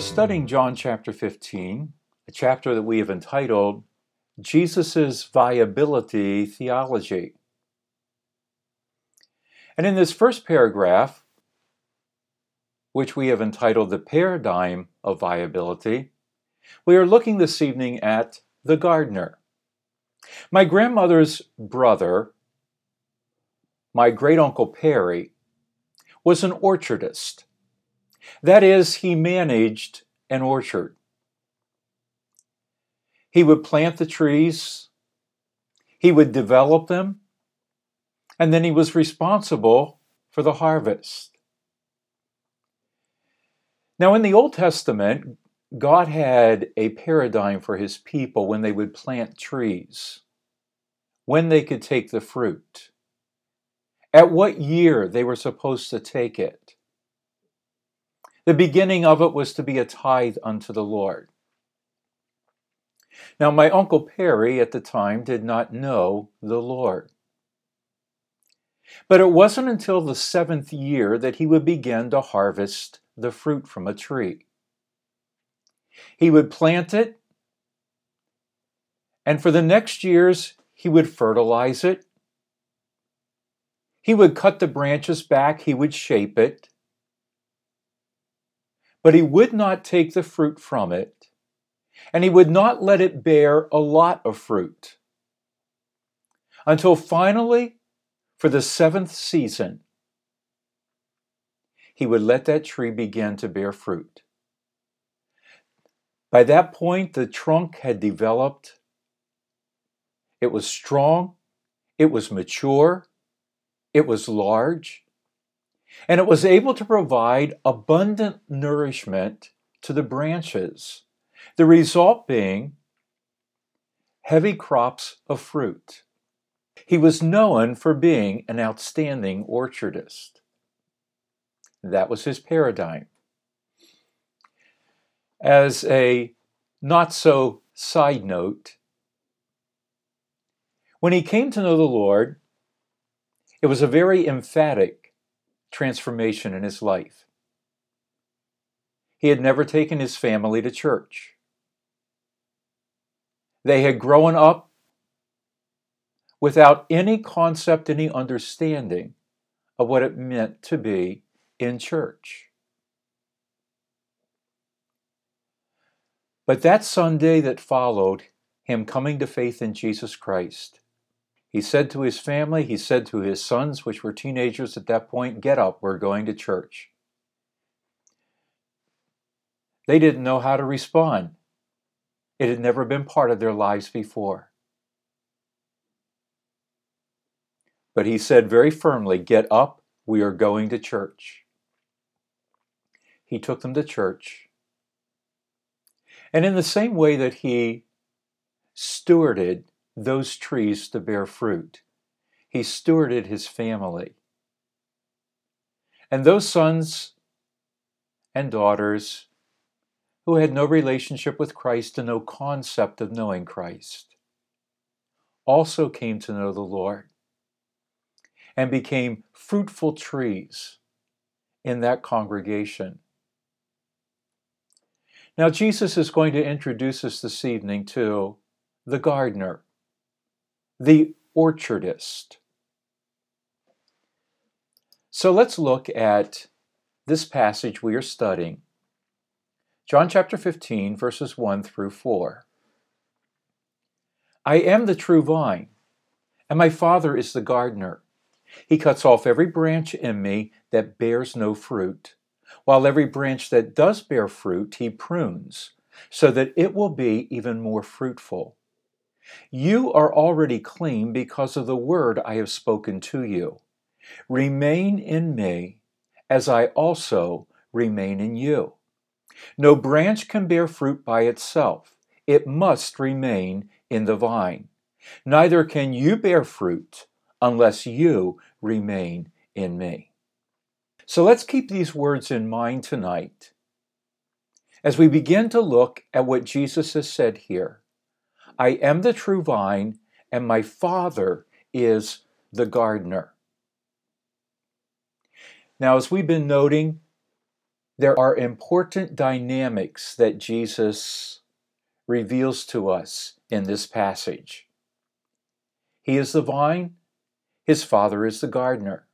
studying John chapter 15, a chapter that we have entitled Jesus' Viability Theology. And in this first paragraph, which we have entitled The Paradigm of Viability, we are looking this evening at the gardener. My grandmother's brother, my great uncle Perry, was an orchardist. That is, he managed an orchard. He would plant the trees, he would develop them, and then he was responsible for the harvest. Now, in the Old Testament, God had a paradigm for his people when they would plant trees, when they could take the fruit, at what year they were supposed to take it. The beginning of it was to be a tithe unto the Lord. Now, my uncle Perry at the time did not know the Lord. But it wasn't until the seventh year that he would begin to harvest the fruit from a tree. He would plant it, and for the next years, he would fertilize it. He would cut the branches back, he would shape it, but he would not take the fruit from it, and he would not let it bear a lot of fruit. Until finally, for the seventh season, he would let that tree begin to bear fruit. By that point, the trunk had developed. It was strong, it was mature, it was large, and it was able to provide abundant nourishment to the branches, the result being heavy crops of fruit. He was known for being an outstanding orchardist. That was his paradigm. As a not so side note, when he came to know the Lord, it was a very emphatic transformation in his life. He had never taken his family to church. They had grown up without any concept, any understanding of what it meant to be in church. But that Sunday that followed him coming to faith in Jesus Christ, he said to his family, he said to his sons, which were teenagers at that point, Get up, we're going to church. They didn't know how to respond. It had never been part of their lives before. But he said very firmly, Get up, we are going to church. He took them to church. And in the same way that he stewarded those trees to bear fruit, he stewarded his family. And those sons and daughters who had no relationship with Christ and no concept of knowing Christ also came to know the Lord and became fruitful trees in that congregation. Now, Jesus is going to introduce us this evening to the gardener, the orchardist. So let's look at this passage we are studying. John chapter 15, verses 1 through 4. I am the true vine, and my Father is the gardener. He cuts off every branch in me that bears no fruit, while every branch that does bear fruit he prunes, so that it will be even more fruitful. You are already clean because of the word I have spoken to you. Remain in me, as I also remain in you. No branch can bear fruit by itself, it must remain in the vine. Neither can you bear fruit unless you remain in me. So let's keep these words in mind tonight as we begin to look at what Jesus has said here. I am the true vine, and my Father is the gardener. Now, as we've been noting, there are important dynamics that Jesus reveals to us in this passage. He is the vine, his father is the gardener.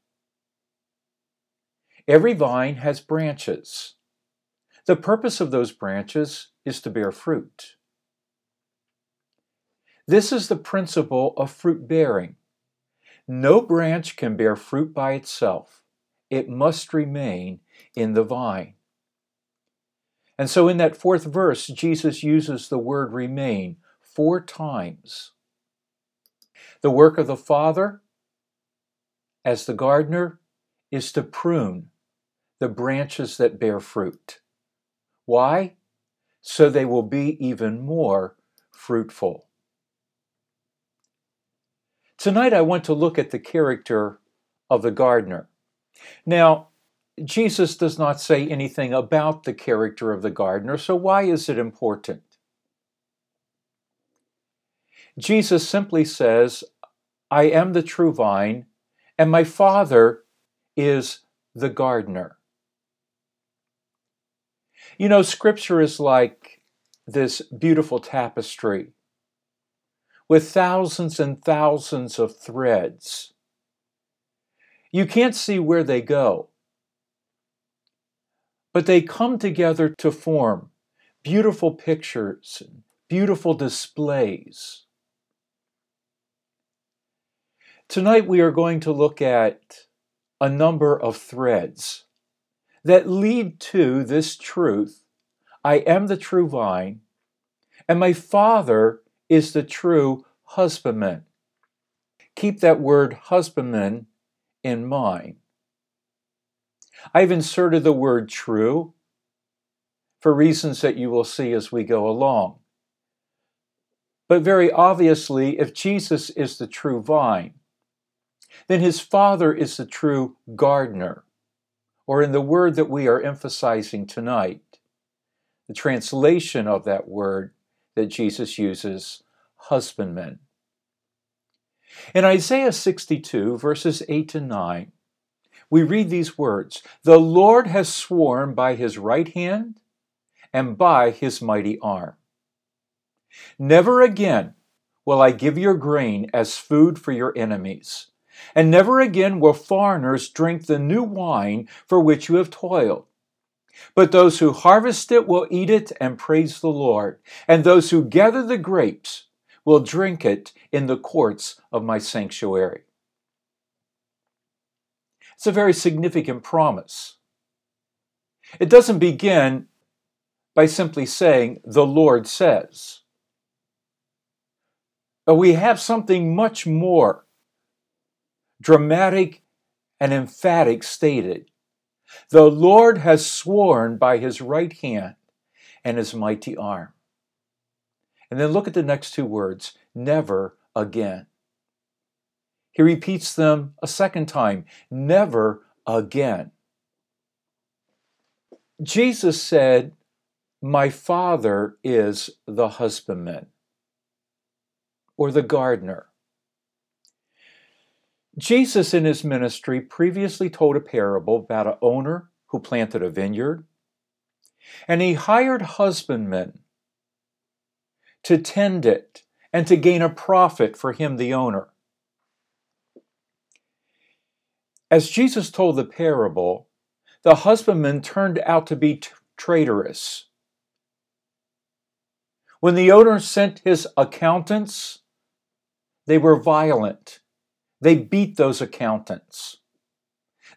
Every vine has branches. The purpose of those branches is to bear fruit. This is the principle of fruit bearing. No branch can bear fruit by itself, it must remain in the vine. And so in that fourth verse, Jesus uses the word remain four times. The work of the Father, as the gardener, is to prune the branches that bear fruit. Why? So they will be even more fruitful. Tonight I want to look at the character of the gardener. Now, Jesus does not say anything about the character of the gardener, so why is it important? Jesus simply says, I am the true vine, and my Father is the gardener. You know, Scripture is like this beautiful tapestry with thousands and thousands of threads. You can't see where they go but they come together to form beautiful pictures, beautiful displays. Tonight we are going to look at a number of threads that lead to this truth I am the true vine, and my Father is the true husbandman. Keep that word husbandman in mind. I've inserted the word true for reasons that you will see as we go along. But very obviously, if Jesus is the true vine, then his Father is the true gardener, or in the word that we are emphasizing tonight, the translation of that word that Jesus uses, husbandmen. In Isaiah 62, verses 8 to 9, we read these words The Lord has sworn by his right hand and by his mighty arm. Never again will I give your grain as food for your enemies, and never again will foreigners drink the new wine for which you have toiled. But those who harvest it will eat it and praise the Lord, and those who gather the grapes will drink it in the courts of my sanctuary. It's a very significant promise. It doesn't begin by simply saying, the Lord says. But we have something much more dramatic and emphatic stated. The Lord has sworn by his right hand and his mighty arm. And then look at the next two words never again. He repeats them a second time never again. Jesus said, My Father is the husbandman or the gardener. Jesus, in his ministry, previously told a parable about an owner who planted a vineyard, and he hired husbandmen to tend it and to gain a profit for him, the owner. As Jesus told the parable, the husbandmen turned out to be t- traitorous. When the owner sent his accountants, they were violent. They beat those accountants.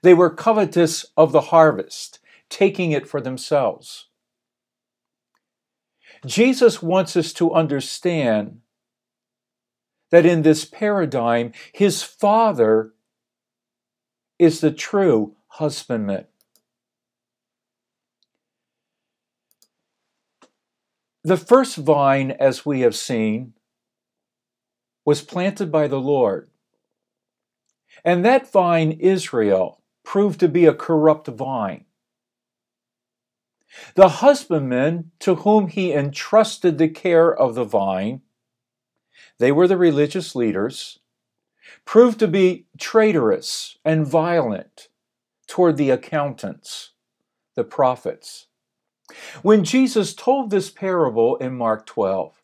They were covetous of the harvest, taking it for themselves. Jesus wants us to understand that in this paradigm, his Father is the true husbandman. The first vine, as we have seen, was planted by the Lord. And that vine, Israel, proved to be a corrupt vine. The husbandmen to whom he entrusted the care of the vine, they were the religious leaders, proved to be traitorous and violent toward the accountants, the prophets. When Jesus told this parable in Mark 12,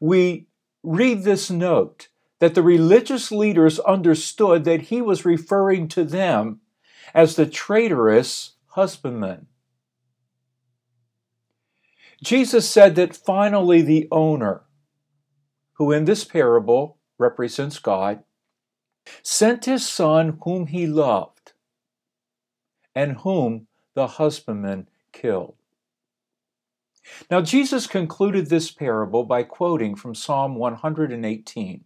we read this note that the religious leaders understood that he was referring to them as the traitorous husbandman. Jesus said that finally the owner, who in this parable represents God, sent his son whom he loved and whom the husbandman killed. Now, Jesus concluded this parable by quoting from Psalm 118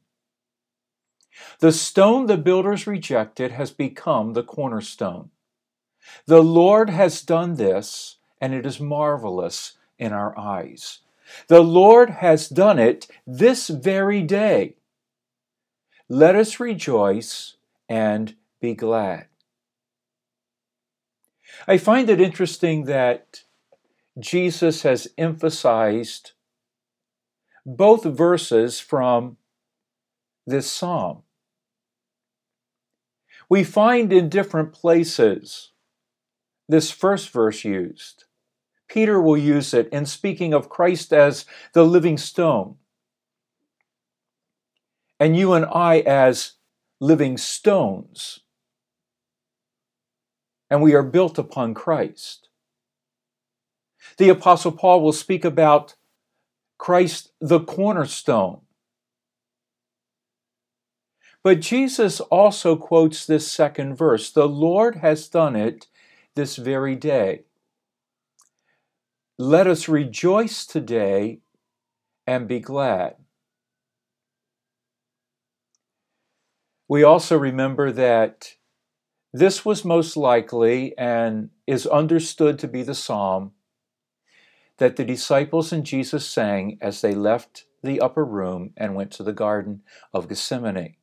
The stone the builders rejected has become the cornerstone. The Lord has done this, and it is marvelous in our eyes. The Lord has done it this very day. Let us rejoice and be glad. I find it interesting that Jesus has emphasized both verses from this psalm. We find in different places this first verse used. Peter will use it in speaking of Christ as the living stone, and you and I as living stones. And we are built upon Christ. The Apostle Paul will speak about Christ the cornerstone. But Jesus also quotes this second verse The Lord has done it this very day. Let us rejoice today and be glad. We also remember that this was most likely and is understood to be the psalm that the disciples and Jesus sang as they left the upper room and went to the Garden of Gethsemane.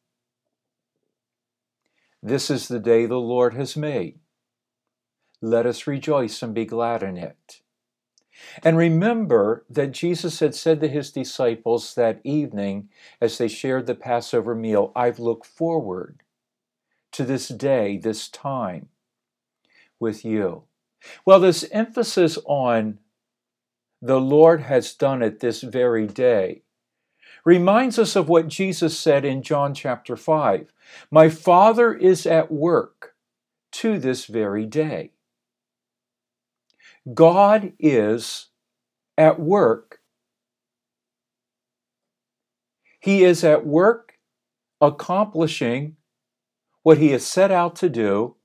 This is the day the Lord has made. Let us rejoice and be glad in it. And remember that Jesus had said to his disciples that evening as they shared the Passover meal, I've looked forward to this day, this time with you. Well, this emphasis on the Lord has done it this very day, reminds us of what Jesus said in John chapter 5 My Father is at work to this very day. God is at work. He is at work accomplishing what he has set out to do,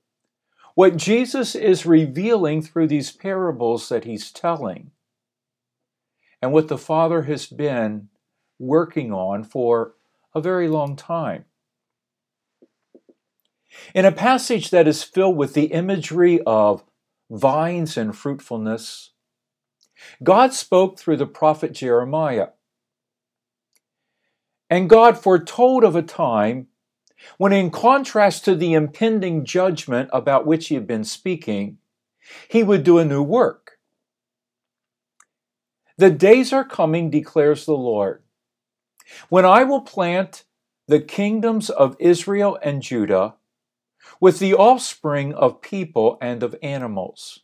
what Jesus is revealing through these parables that he's telling and what the Father has been working on for a very long time. In a passage that is filled with the imagery of vines and fruitfulness, God spoke through the prophet Jeremiah. And God foretold of a time when, in contrast to the impending judgment about which he had been speaking, he would do a new work. The days are coming, declares the Lord, when I will plant the kingdoms of Israel and Judah with the offspring of people and of animals.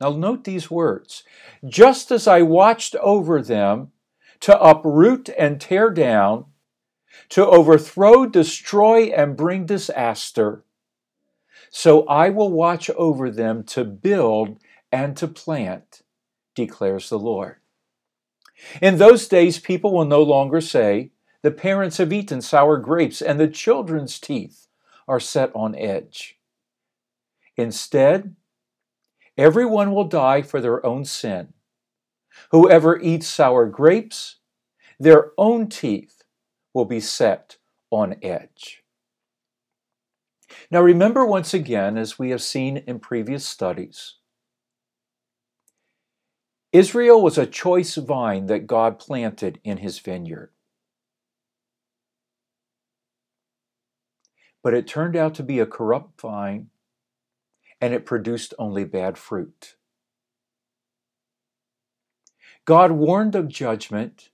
Now, note these words just as I watched over them to uproot and tear down, to overthrow, destroy, and bring disaster, so I will watch over them to build and to plant, declares the Lord. In those days, people will no longer say, The parents have eaten sour grapes, and the children's teeth are set on edge. Instead, everyone will die for their own sin. Whoever eats sour grapes, their own teeth will be set on edge. Now, remember once again, as we have seen in previous studies, Israel was a choice vine that God planted in his vineyard. But it turned out to be a corrupt vine and it produced only bad fruit. God warned of judgment,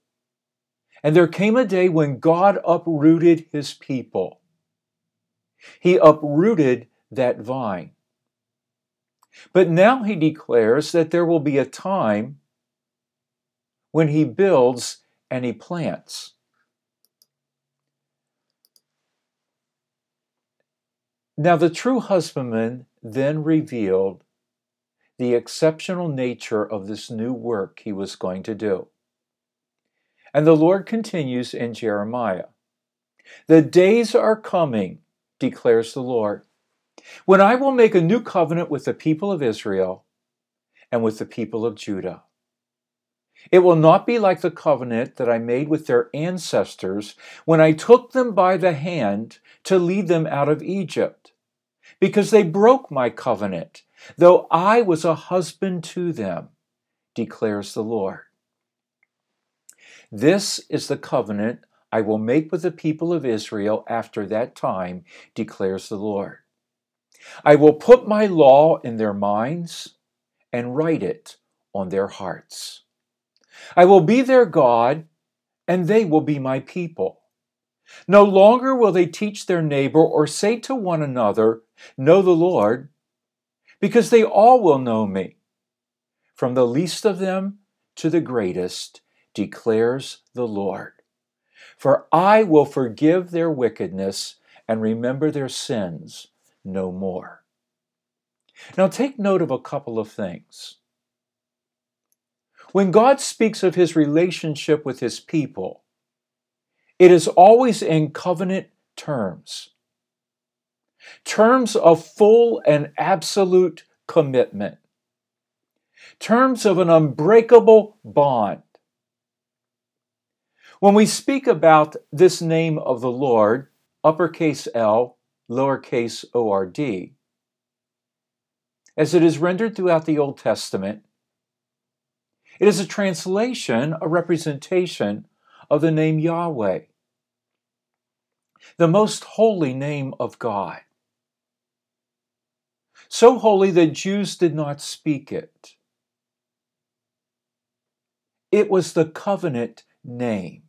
and there came a day when God uprooted his people. He uprooted that vine. But now he declares that there will be a time when he builds and he plants. Now, the true husbandman then revealed the exceptional nature of this new work he was going to do. And the Lord continues in Jeremiah The days are coming, declares the Lord, when I will make a new covenant with the people of Israel and with the people of Judah. It will not be like the covenant that I made with their ancestors when I took them by the hand to lead them out of Egypt, because they broke my covenant, though I was a husband to them, declares the Lord. This is the covenant I will make with the people of Israel after that time, declares the Lord. I will put my law in their minds and write it on their hearts. I will be their God, and they will be my people. No longer will they teach their neighbor or say to one another, Know the Lord, because they all will know me, from the least of them to the greatest, declares the Lord. For I will forgive their wickedness and remember their sins no more. Now, take note of a couple of things. When God speaks of his relationship with his people, it is always in covenant terms terms of full and absolute commitment, terms of an unbreakable bond. When we speak about this name of the Lord, uppercase L, lowercase o r d, as it is rendered throughout the Old Testament, it is a translation, a representation of the name Yahweh, the most holy name of God. So holy that Jews did not speak it. It was the covenant name.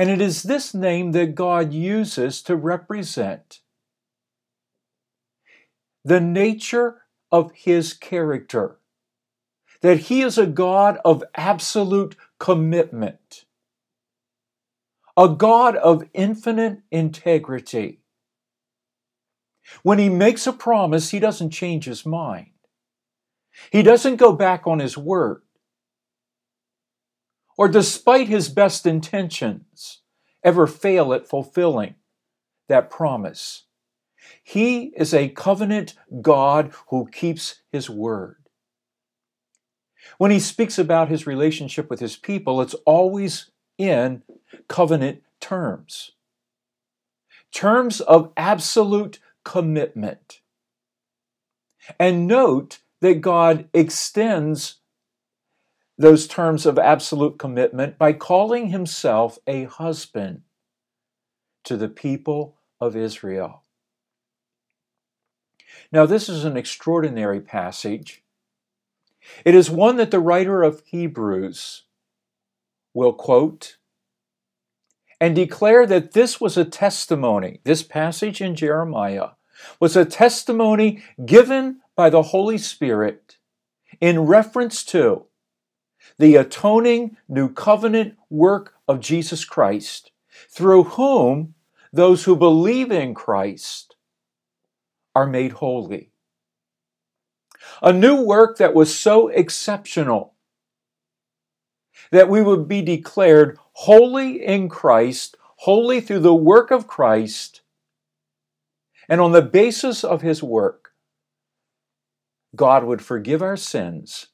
And it is this name that God uses to represent the nature of his character. That he is a God of absolute commitment, a God of infinite integrity. When he makes a promise, he doesn't change his mind. He doesn't go back on his word or despite his best intentions, ever fail at fulfilling that promise. He is a covenant God who keeps his word. When he speaks about his relationship with his people, it's always in covenant terms, terms of absolute commitment. And note that God extends those terms of absolute commitment by calling himself a husband to the people of Israel. Now, this is an extraordinary passage. It is one that the writer of Hebrews will quote and declare that this was a testimony. This passage in Jeremiah was a testimony given by the Holy Spirit in reference to the atoning new covenant work of Jesus Christ, through whom those who believe in Christ are made holy. A new work that was so exceptional that we would be declared holy in Christ, holy through the work of Christ, and on the basis of his work, God would forgive our sins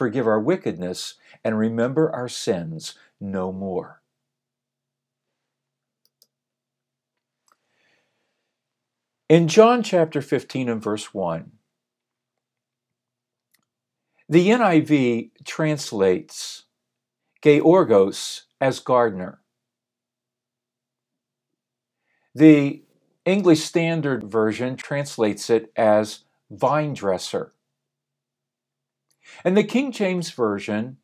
forgive our wickedness, and remember our sins no more. In John chapter 15 and verse 1, the NIV translates Georgos as gardener. The English Standard Version translates it as vine dresser and the King James Version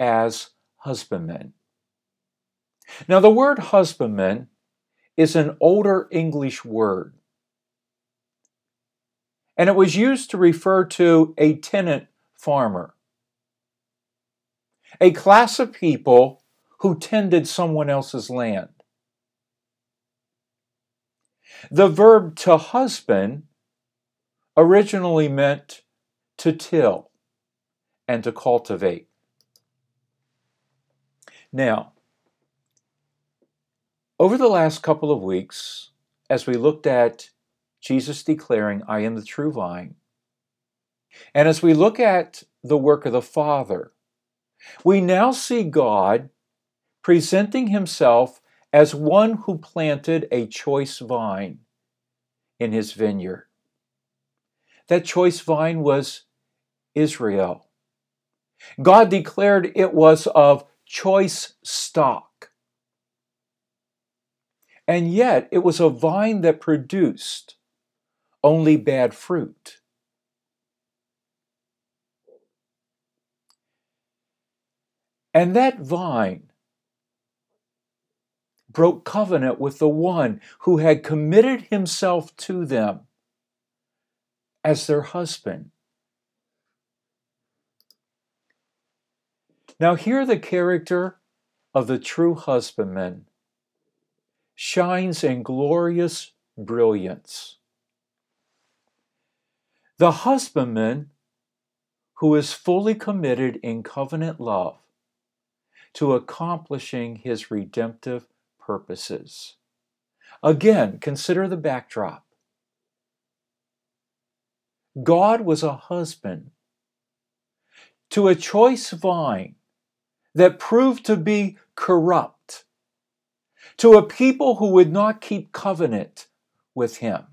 as husbandman. Now, the word husbandman is an older English word. and it was used to refer to a tenant farmer, a class of people who tended someone else's land. The verb to husband originally meant to till and to cultivate. Now, over the last couple of weeks, as we looked at Jesus declaring, I am the true vine, and as we look at the work of the Father, we now see God presenting himself as one who planted a choice vine in his vineyard. That choice vine was Israel. God declared it was of choice stock. And yet, it was a vine that produced only bad fruit. And that vine broke covenant with the one who had committed himself to them as their husband. Now, here the character of the true husbandman shines in glorious brilliance. The husbandman who is fully committed in covenant love to accomplishing his redemptive purposes. Again, consider the backdrop. God was a husband to a choice vine that proved to be corrupt, to a people who would not keep covenant with him,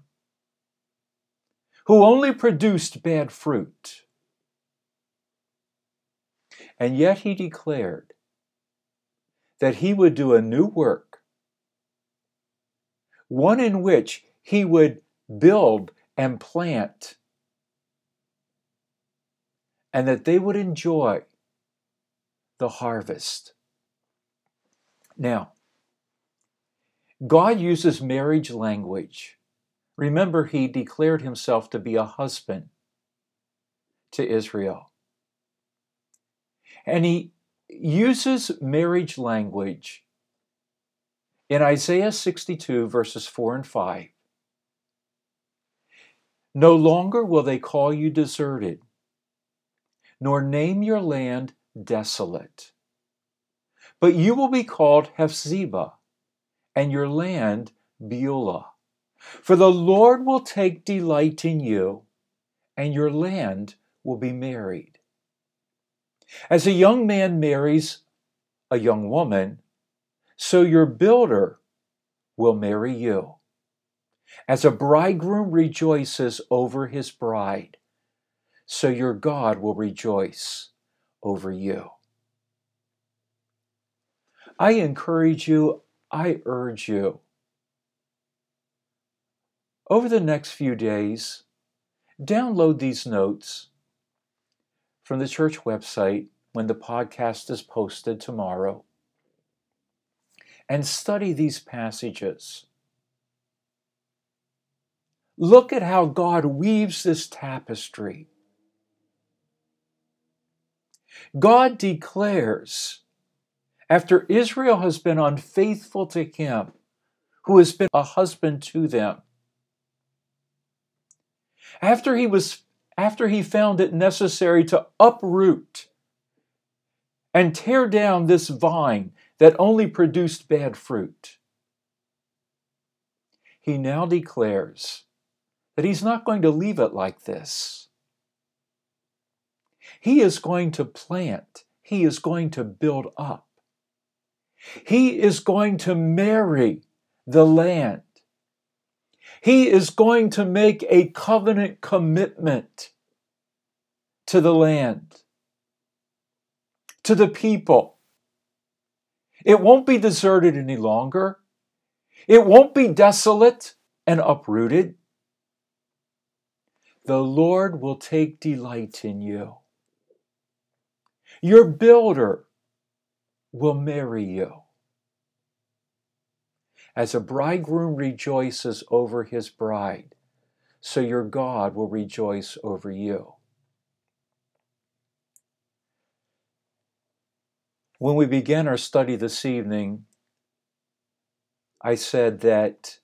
who only produced bad fruit. And yet he declared that he would do a new work one in which he would build and plant, and that they would enjoy the harvest. Now, God uses marriage language. Remember, he declared himself to be a husband to Israel. And he uses marriage language in Isaiah 62, verses 4 and 5, no longer will they call you deserted, nor name your land desolate, but you will be called Hephzibah, and your land Beulah. For the Lord will take delight in you, and your land will be married. As a young man marries a young woman, so your builder will marry you. As a bridegroom rejoices over his bride, so your God will rejoice over you. I encourage you, I urge you, over the next few days, download these notes from the church website when the podcast is posted tomorrow and study these passages. Look at how God weaves this tapestry. God declares, after Israel has been unfaithful to him, who has been a husband to them, after he was after he found it necessary to uproot and tear down this vine that only produced bad fruit. He now declares that he's not going to leave it like this. He is going to plant, he is going to build up, he is going to marry the land. He is going to make a covenant commitment to the land, to the people it won't be deserted any longer. It won't be desolate and uprooted. The Lord will take delight in you. Your builder will marry you. As a bridegroom rejoices over his bride, so your God will rejoice over you. When we began our study this evening, I said that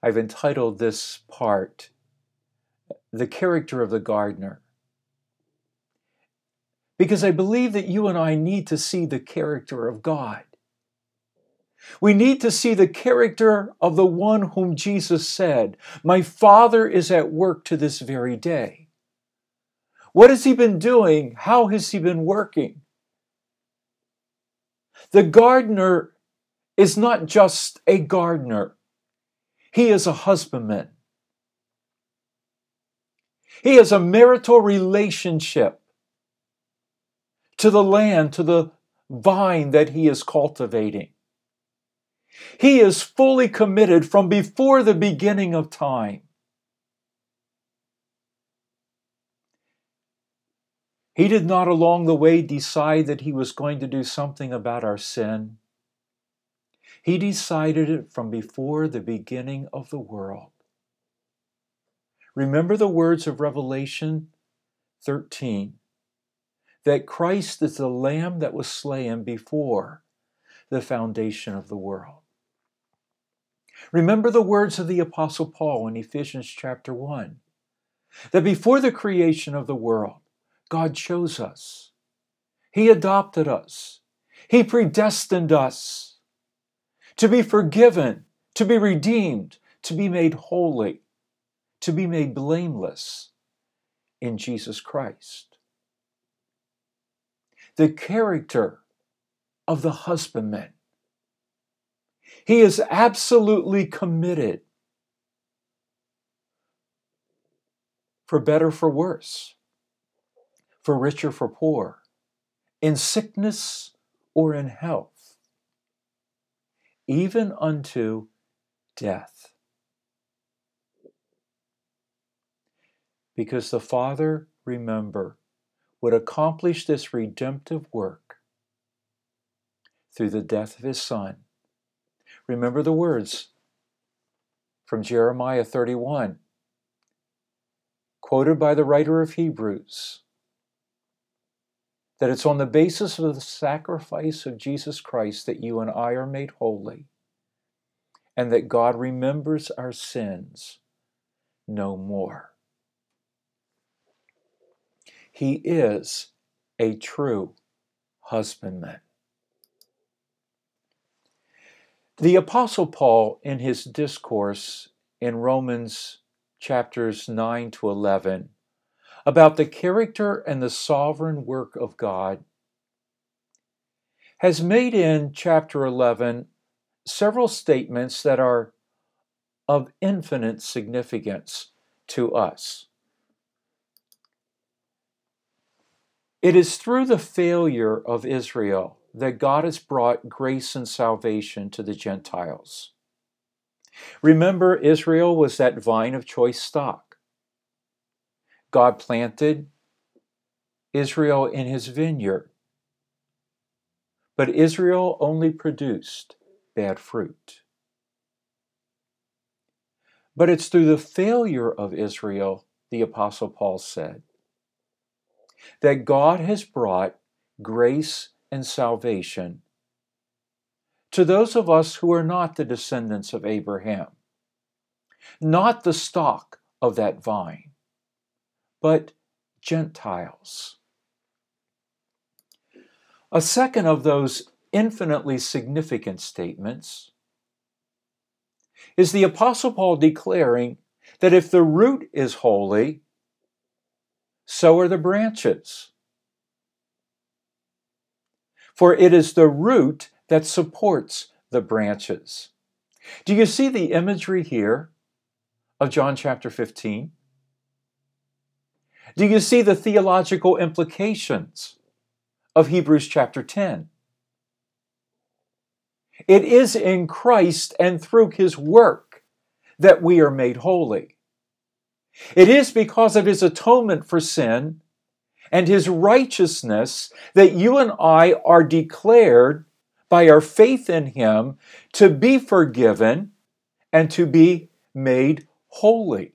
I've entitled this part, The Character of the Gardener. Because I believe that you and I need to see the character of God. We need to see the character of the one whom Jesus said, My Father is at work to this very day. What has he been doing? How has he been working? The gardener is not just a gardener, he is a husbandman. He has a marital relationship to the land, to the vine that he is cultivating. He is fully committed from before the beginning of time. He did not along the way decide that he was going to do something about our sin. He decided it from before the beginning of the world. Remember the words of Revelation 13 that Christ is the Lamb that was slain before the foundation of the world. Remember the words of the Apostle Paul in Ephesians chapter 1 that before the creation of the world, God chose us. He adopted us. He predestined us to be forgiven, to be redeemed, to be made holy, to be made blameless in Jesus Christ. The character of the husbandman. He is absolutely committed, for better, for worse for richer, for poor, in sickness or in health, even unto death. Because the Father, remember, would accomplish this redemptive work through the death of his Son. Remember the words from Jeremiah 31, quoted by the writer of Hebrews that it's on the basis of the sacrifice of Jesus Christ that you and I are made holy, and that God remembers our sins no more. He is a true husbandman. The Apostle Paul, in his discourse in Romans chapters 9 to 11, about the character and the sovereign work of God, has made in chapter 11 several statements that are of infinite significance to us. It is through the failure of Israel that God has brought grace and salvation to the Gentiles. Remember, Israel was that vine of choice stock. God planted Israel in his vineyard, but Israel only produced bad fruit. But it's through the failure of Israel, the Apostle Paul said, that God has brought grace and salvation to those of us who are not the descendants of Abraham, not the stock of that vine but Gentiles. A second of those infinitely significant statements is the Apostle Paul declaring that if the root is holy, so are the branches. For it is the root that supports the branches. Do you see the imagery here of John chapter 15? Do you see the theological implications of Hebrews chapter 10? It is in Christ and through his work that we are made holy. It is because of his atonement for sin and his righteousness that you and I are declared by our faith in him to be forgiven and to be made holy.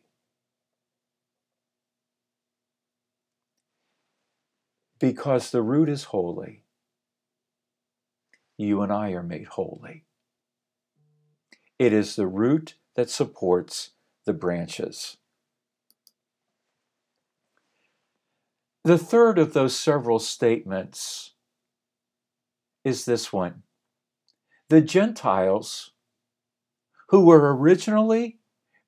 Because the root is holy, you and I are made holy. It is the root that supports the branches. The third of those several statements is this one The Gentiles, who were originally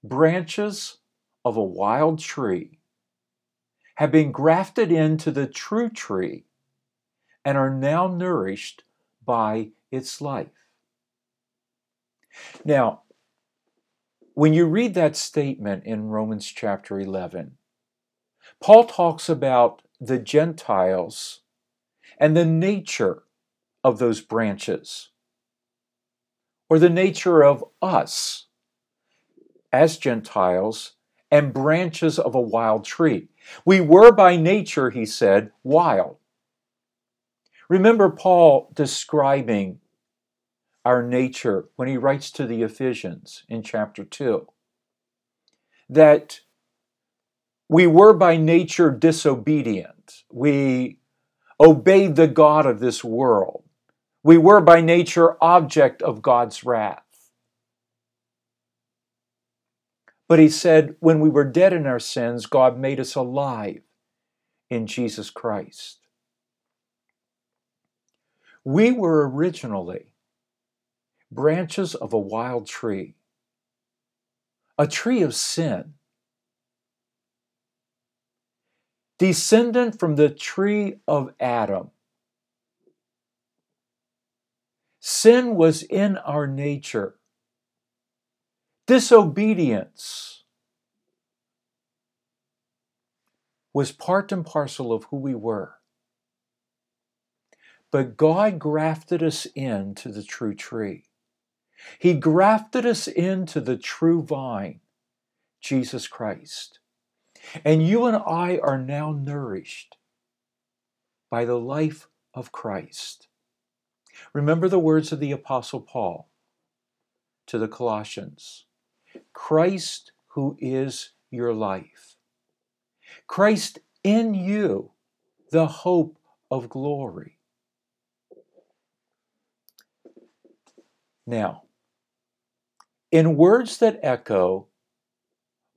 branches of a wild tree, have been grafted into the true tree and are now nourished by its life. Now, when you read that statement in Romans chapter 11, Paul talks about the Gentiles and the nature of those branches, or the nature of us as Gentiles and branches of a wild tree. We were by nature, he said, wild. Remember Paul describing our nature when he writes to the Ephesians in chapter 2 that we were by nature disobedient. We obeyed the God of this world. We were by nature object of God's wrath. But he said, when we were dead in our sins, God made us alive in Jesus Christ. We were originally branches of a wild tree, a tree of sin descendant from the tree of Adam. Sin was in our nature. Disobedience was part and parcel of who we were. But God grafted us into the true tree. He grafted us into the true vine, Jesus Christ. And you and I are now nourished by the life of Christ. Remember the words of the Apostle Paul to the Colossians Christ, who is your life. Christ in you, the hope of glory. Now, in words that echo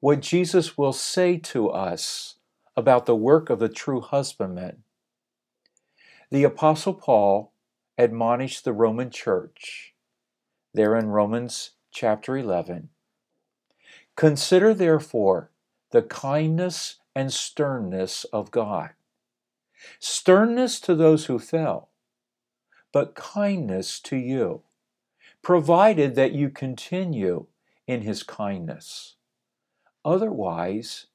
what Jesus will say to us about the work of the true husbandman. The Apostle Paul admonished the Roman church, there in Romans chapter 11 Consider therefore the kindness and sternness of God. Sternness to those who fell, but kindness to you, provided that you continue in his kindness. Otherwise,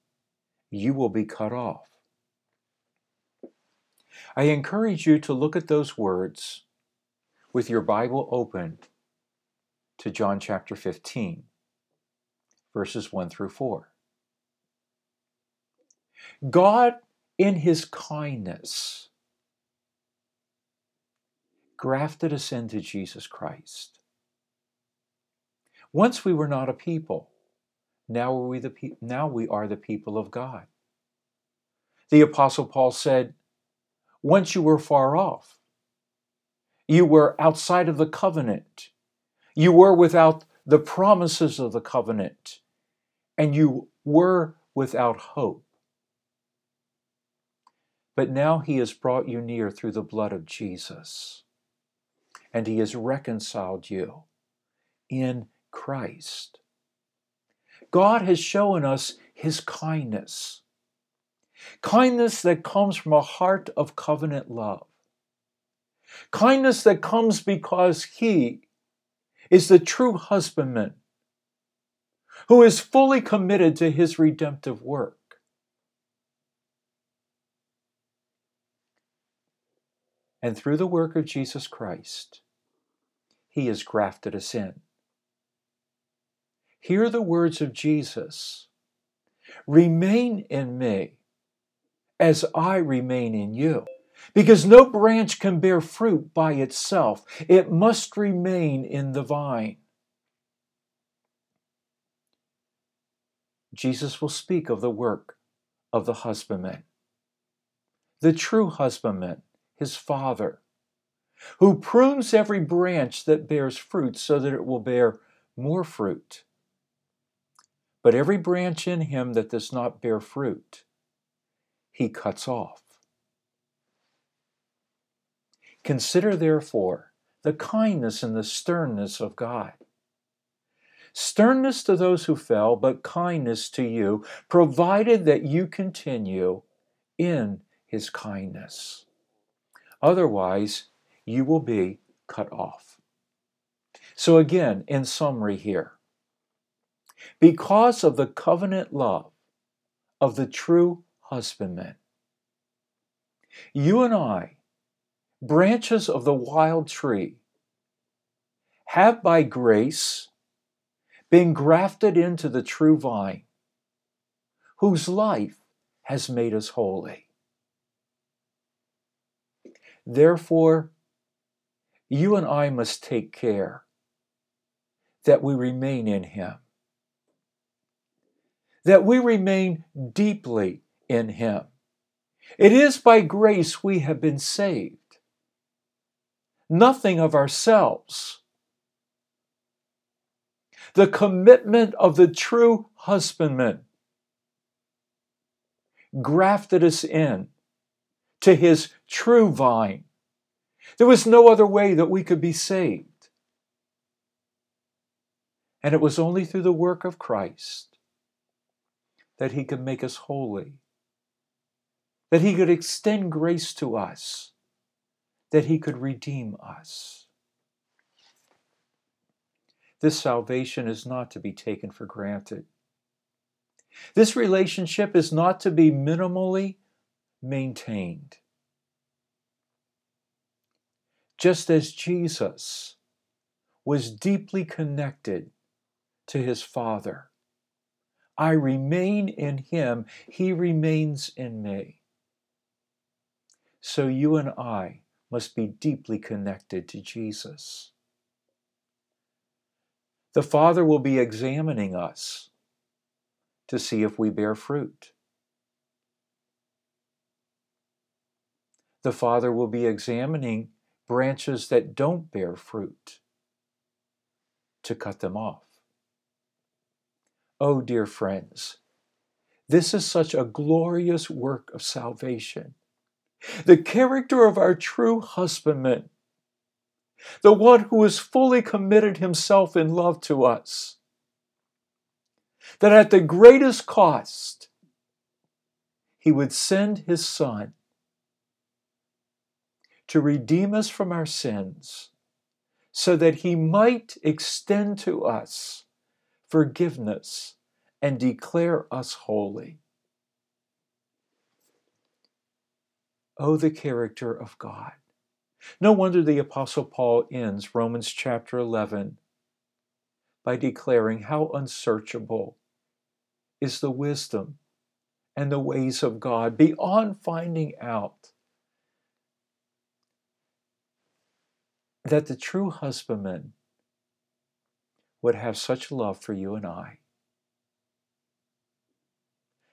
you will be cut off. I encourage you to look at those words with your Bible open to John chapter 15, verses 1 through 4. God, in his kindness, grafted us into Jesus Christ. Once we were not a people, now are we the pe- now we are the people of God. The apostle Paul said, once you were far off. You were outside of the covenant. You were without the promises of the covenant. And you were without hope. But now he has brought you near through the blood of Jesus. And he has reconciled you in Christ. God has shown us his kindness. Kindness that comes from a heart of covenant love. Kindness that comes because he is the true husbandman who is fully committed to his redemptive work. And through the work of Jesus Christ, he has grafted us in. Hear the words of Jesus Remain in me as I remain in you. Because no branch can bear fruit by itself, it must remain in the vine. Jesus will speak of the work of the husbandman. the true husbandman, his father, who prunes every branch that bears fruit so that it will bear more fruit. But every branch in him that does not bear fruit, he cuts off. Consider, therefore, the kindness and the sternness of God. Sternness to those who fell, but kindness to you, provided that you continue in his kindness. Otherwise, you will be cut off. So, again, in summary here, because of the covenant love of the true husbandman, you and I, branches of the wild tree, have by grace been grafted into the true vine, whose life has made us holy. Therefore, you and I must take care that we remain in Him, that we remain deeply in Him. It is by grace we have been saved, nothing of ourselves. The commitment of the true husbandman grafted us in to his true vine there was no other way that we could be saved. And it was only through the work of Christ that He could make us holy, that He could extend grace to us, that He could redeem us. This salvation is not to be taken for granted. This relationship is not to be minimally maintained just as Jesus was deeply connected to his Father. I remain in him, he remains in me. So you and I must be deeply connected to Jesus. The Father will be examining us to see if we bear fruit. The Father will be examining branches that don't bear fruit to cut them off. Oh, dear friends, this is such a glorious work of salvation. The character of our true husbandman, the one who has fully committed himself in love to us, that at the greatest cost, he would send his son to redeem us from our sins, so that he might extend to us forgiveness and declare us holy. Oh, the character of God. No wonder the Apostle Paul ends Romans chapter 11 by declaring how unsearchable is the wisdom and the ways of God beyond finding out that the true husbandman would have such love for you and I.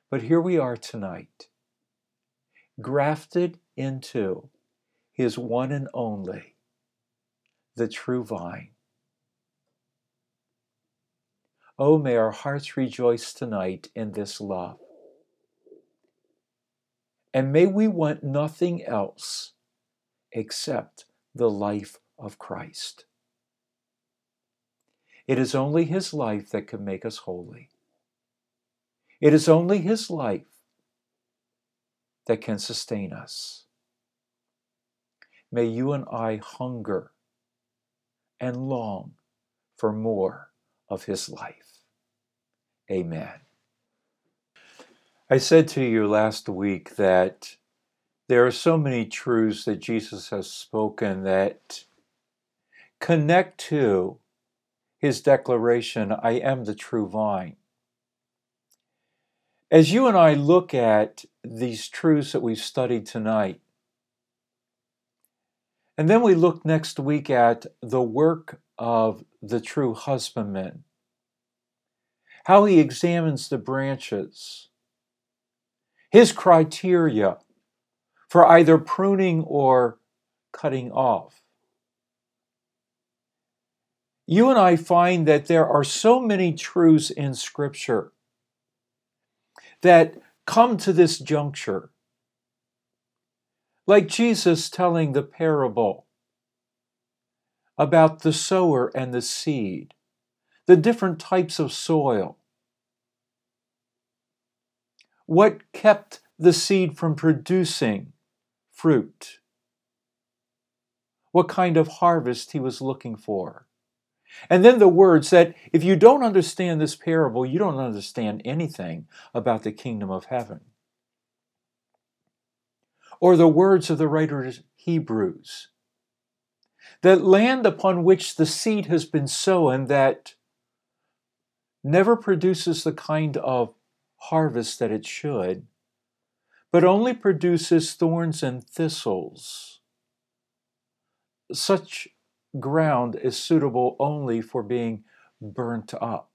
But here we are tonight, grafted into his one and only, the true vine. Oh, may our hearts rejoice tonight in this love. And may we want nothing else except the life of Christ. It is only His life that can make us holy. It is only His life that can sustain us. May you and I hunger and long for more of His life. Amen. I said to you last week that there are so many truths that Jesus has spoken that connect to his declaration, I am the true vine. As you and I look at these truths that we've studied tonight, and then we look next week at the work of the true husbandman, how he examines the branches, his criteria for either pruning or cutting off. You and I find that there are so many truths in Scripture that come to this juncture. Like Jesus telling the parable about the sower and the seed, the different types of soil. What kept the seed from producing fruit? What kind of harvest he was looking for? And then the words that if you don't understand this parable, you don't understand anything about the kingdom of heaven. Or the words of the writer Hebrews that land upon which the seed has been sown that never produces the kind of harvest that it should, but only produces thorns and thistles. Such ground is suitable only for being burnt up.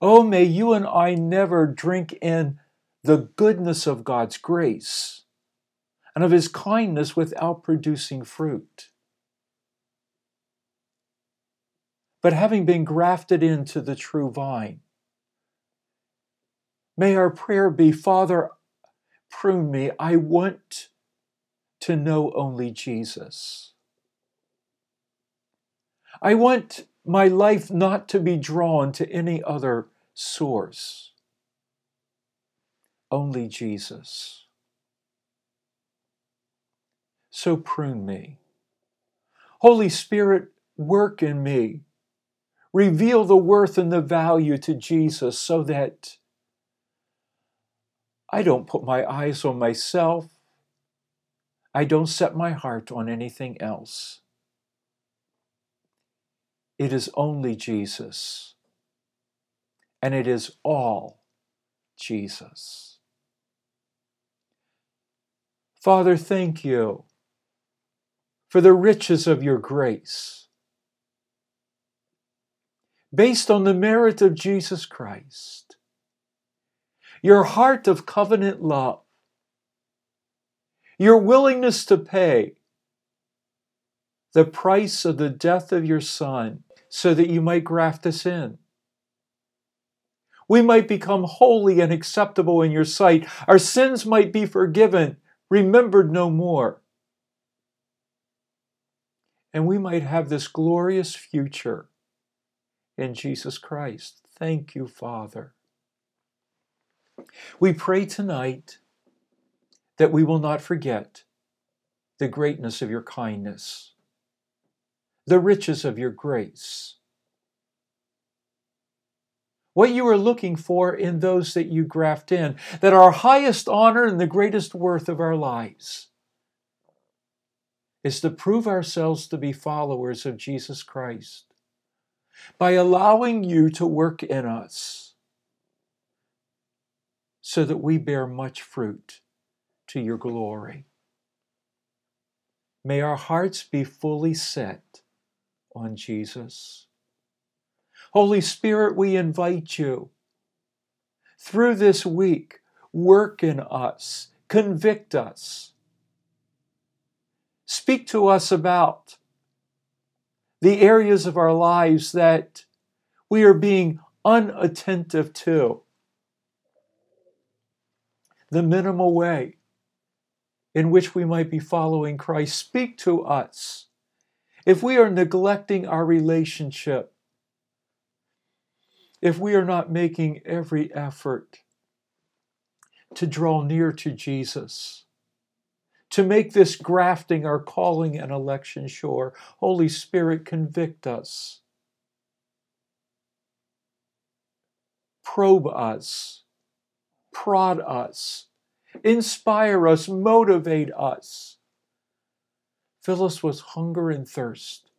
Oh, may you and I never drink in the goodness of God's grace and of His kindness without producing fruit. But having been grafted into the true vine, may our prayer be Father, prune me. I want to know only Jesus. I want my life not to be drawn to any other source, only Jesus. So prune me. Holy Spirit, work in me. Reveal the worth and the value to Jesus so that I don't put my eyes on myself. I don't set my heart on anything else. It is only Jesus. And it is all Jesus. Father, thank you for the riches of your grace. Based on the merit of Jesus Christ, your heart of covenant love, your willingness to pay the price of the death of your Son so that you might graft us in. We might become holy and acceptable in your sight. Our sins might be forgiven, remembered no more. And we might have this glorious future in Jesus Christ. Thank you, Father. We pray tonight that we will not forget the greatness of your kindness the riches of your grace. What you are looking for in those that you graft in, that our highest honor and the greatest worth of our lives is to prove ourselves to be followers of Jesus Christ by allowing you to work in us so that we bear much fruit to your glory. May our hearts be fully set on Jesus. Holy Spirit, we invite you through this week, work in us, convict us, speak to us about the areas of our lives that we are being unattentive to. The minimal way in which we might be following Christ. Speak to us if we are neglecting our relationship, if we are not making every effort to draw near to Jesus, to make this grafting our calling and election sure, Holy Spirit, convict us. Probe us, prod us, inspire us, motivate us Us with hunger and thirst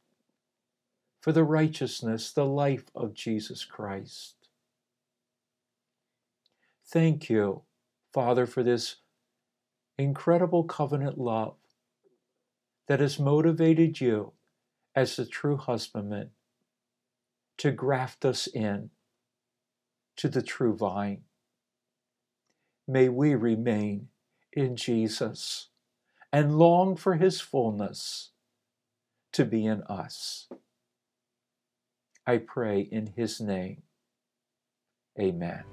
for the righteousness, the life of Jesus Christ. Thank you, Father, for this incredible covenant love that has motivated you as the true husbandman to graft us in to the true vine. May we remain in Jesus and long for his fullness to be in us. I pray in his name. Amen.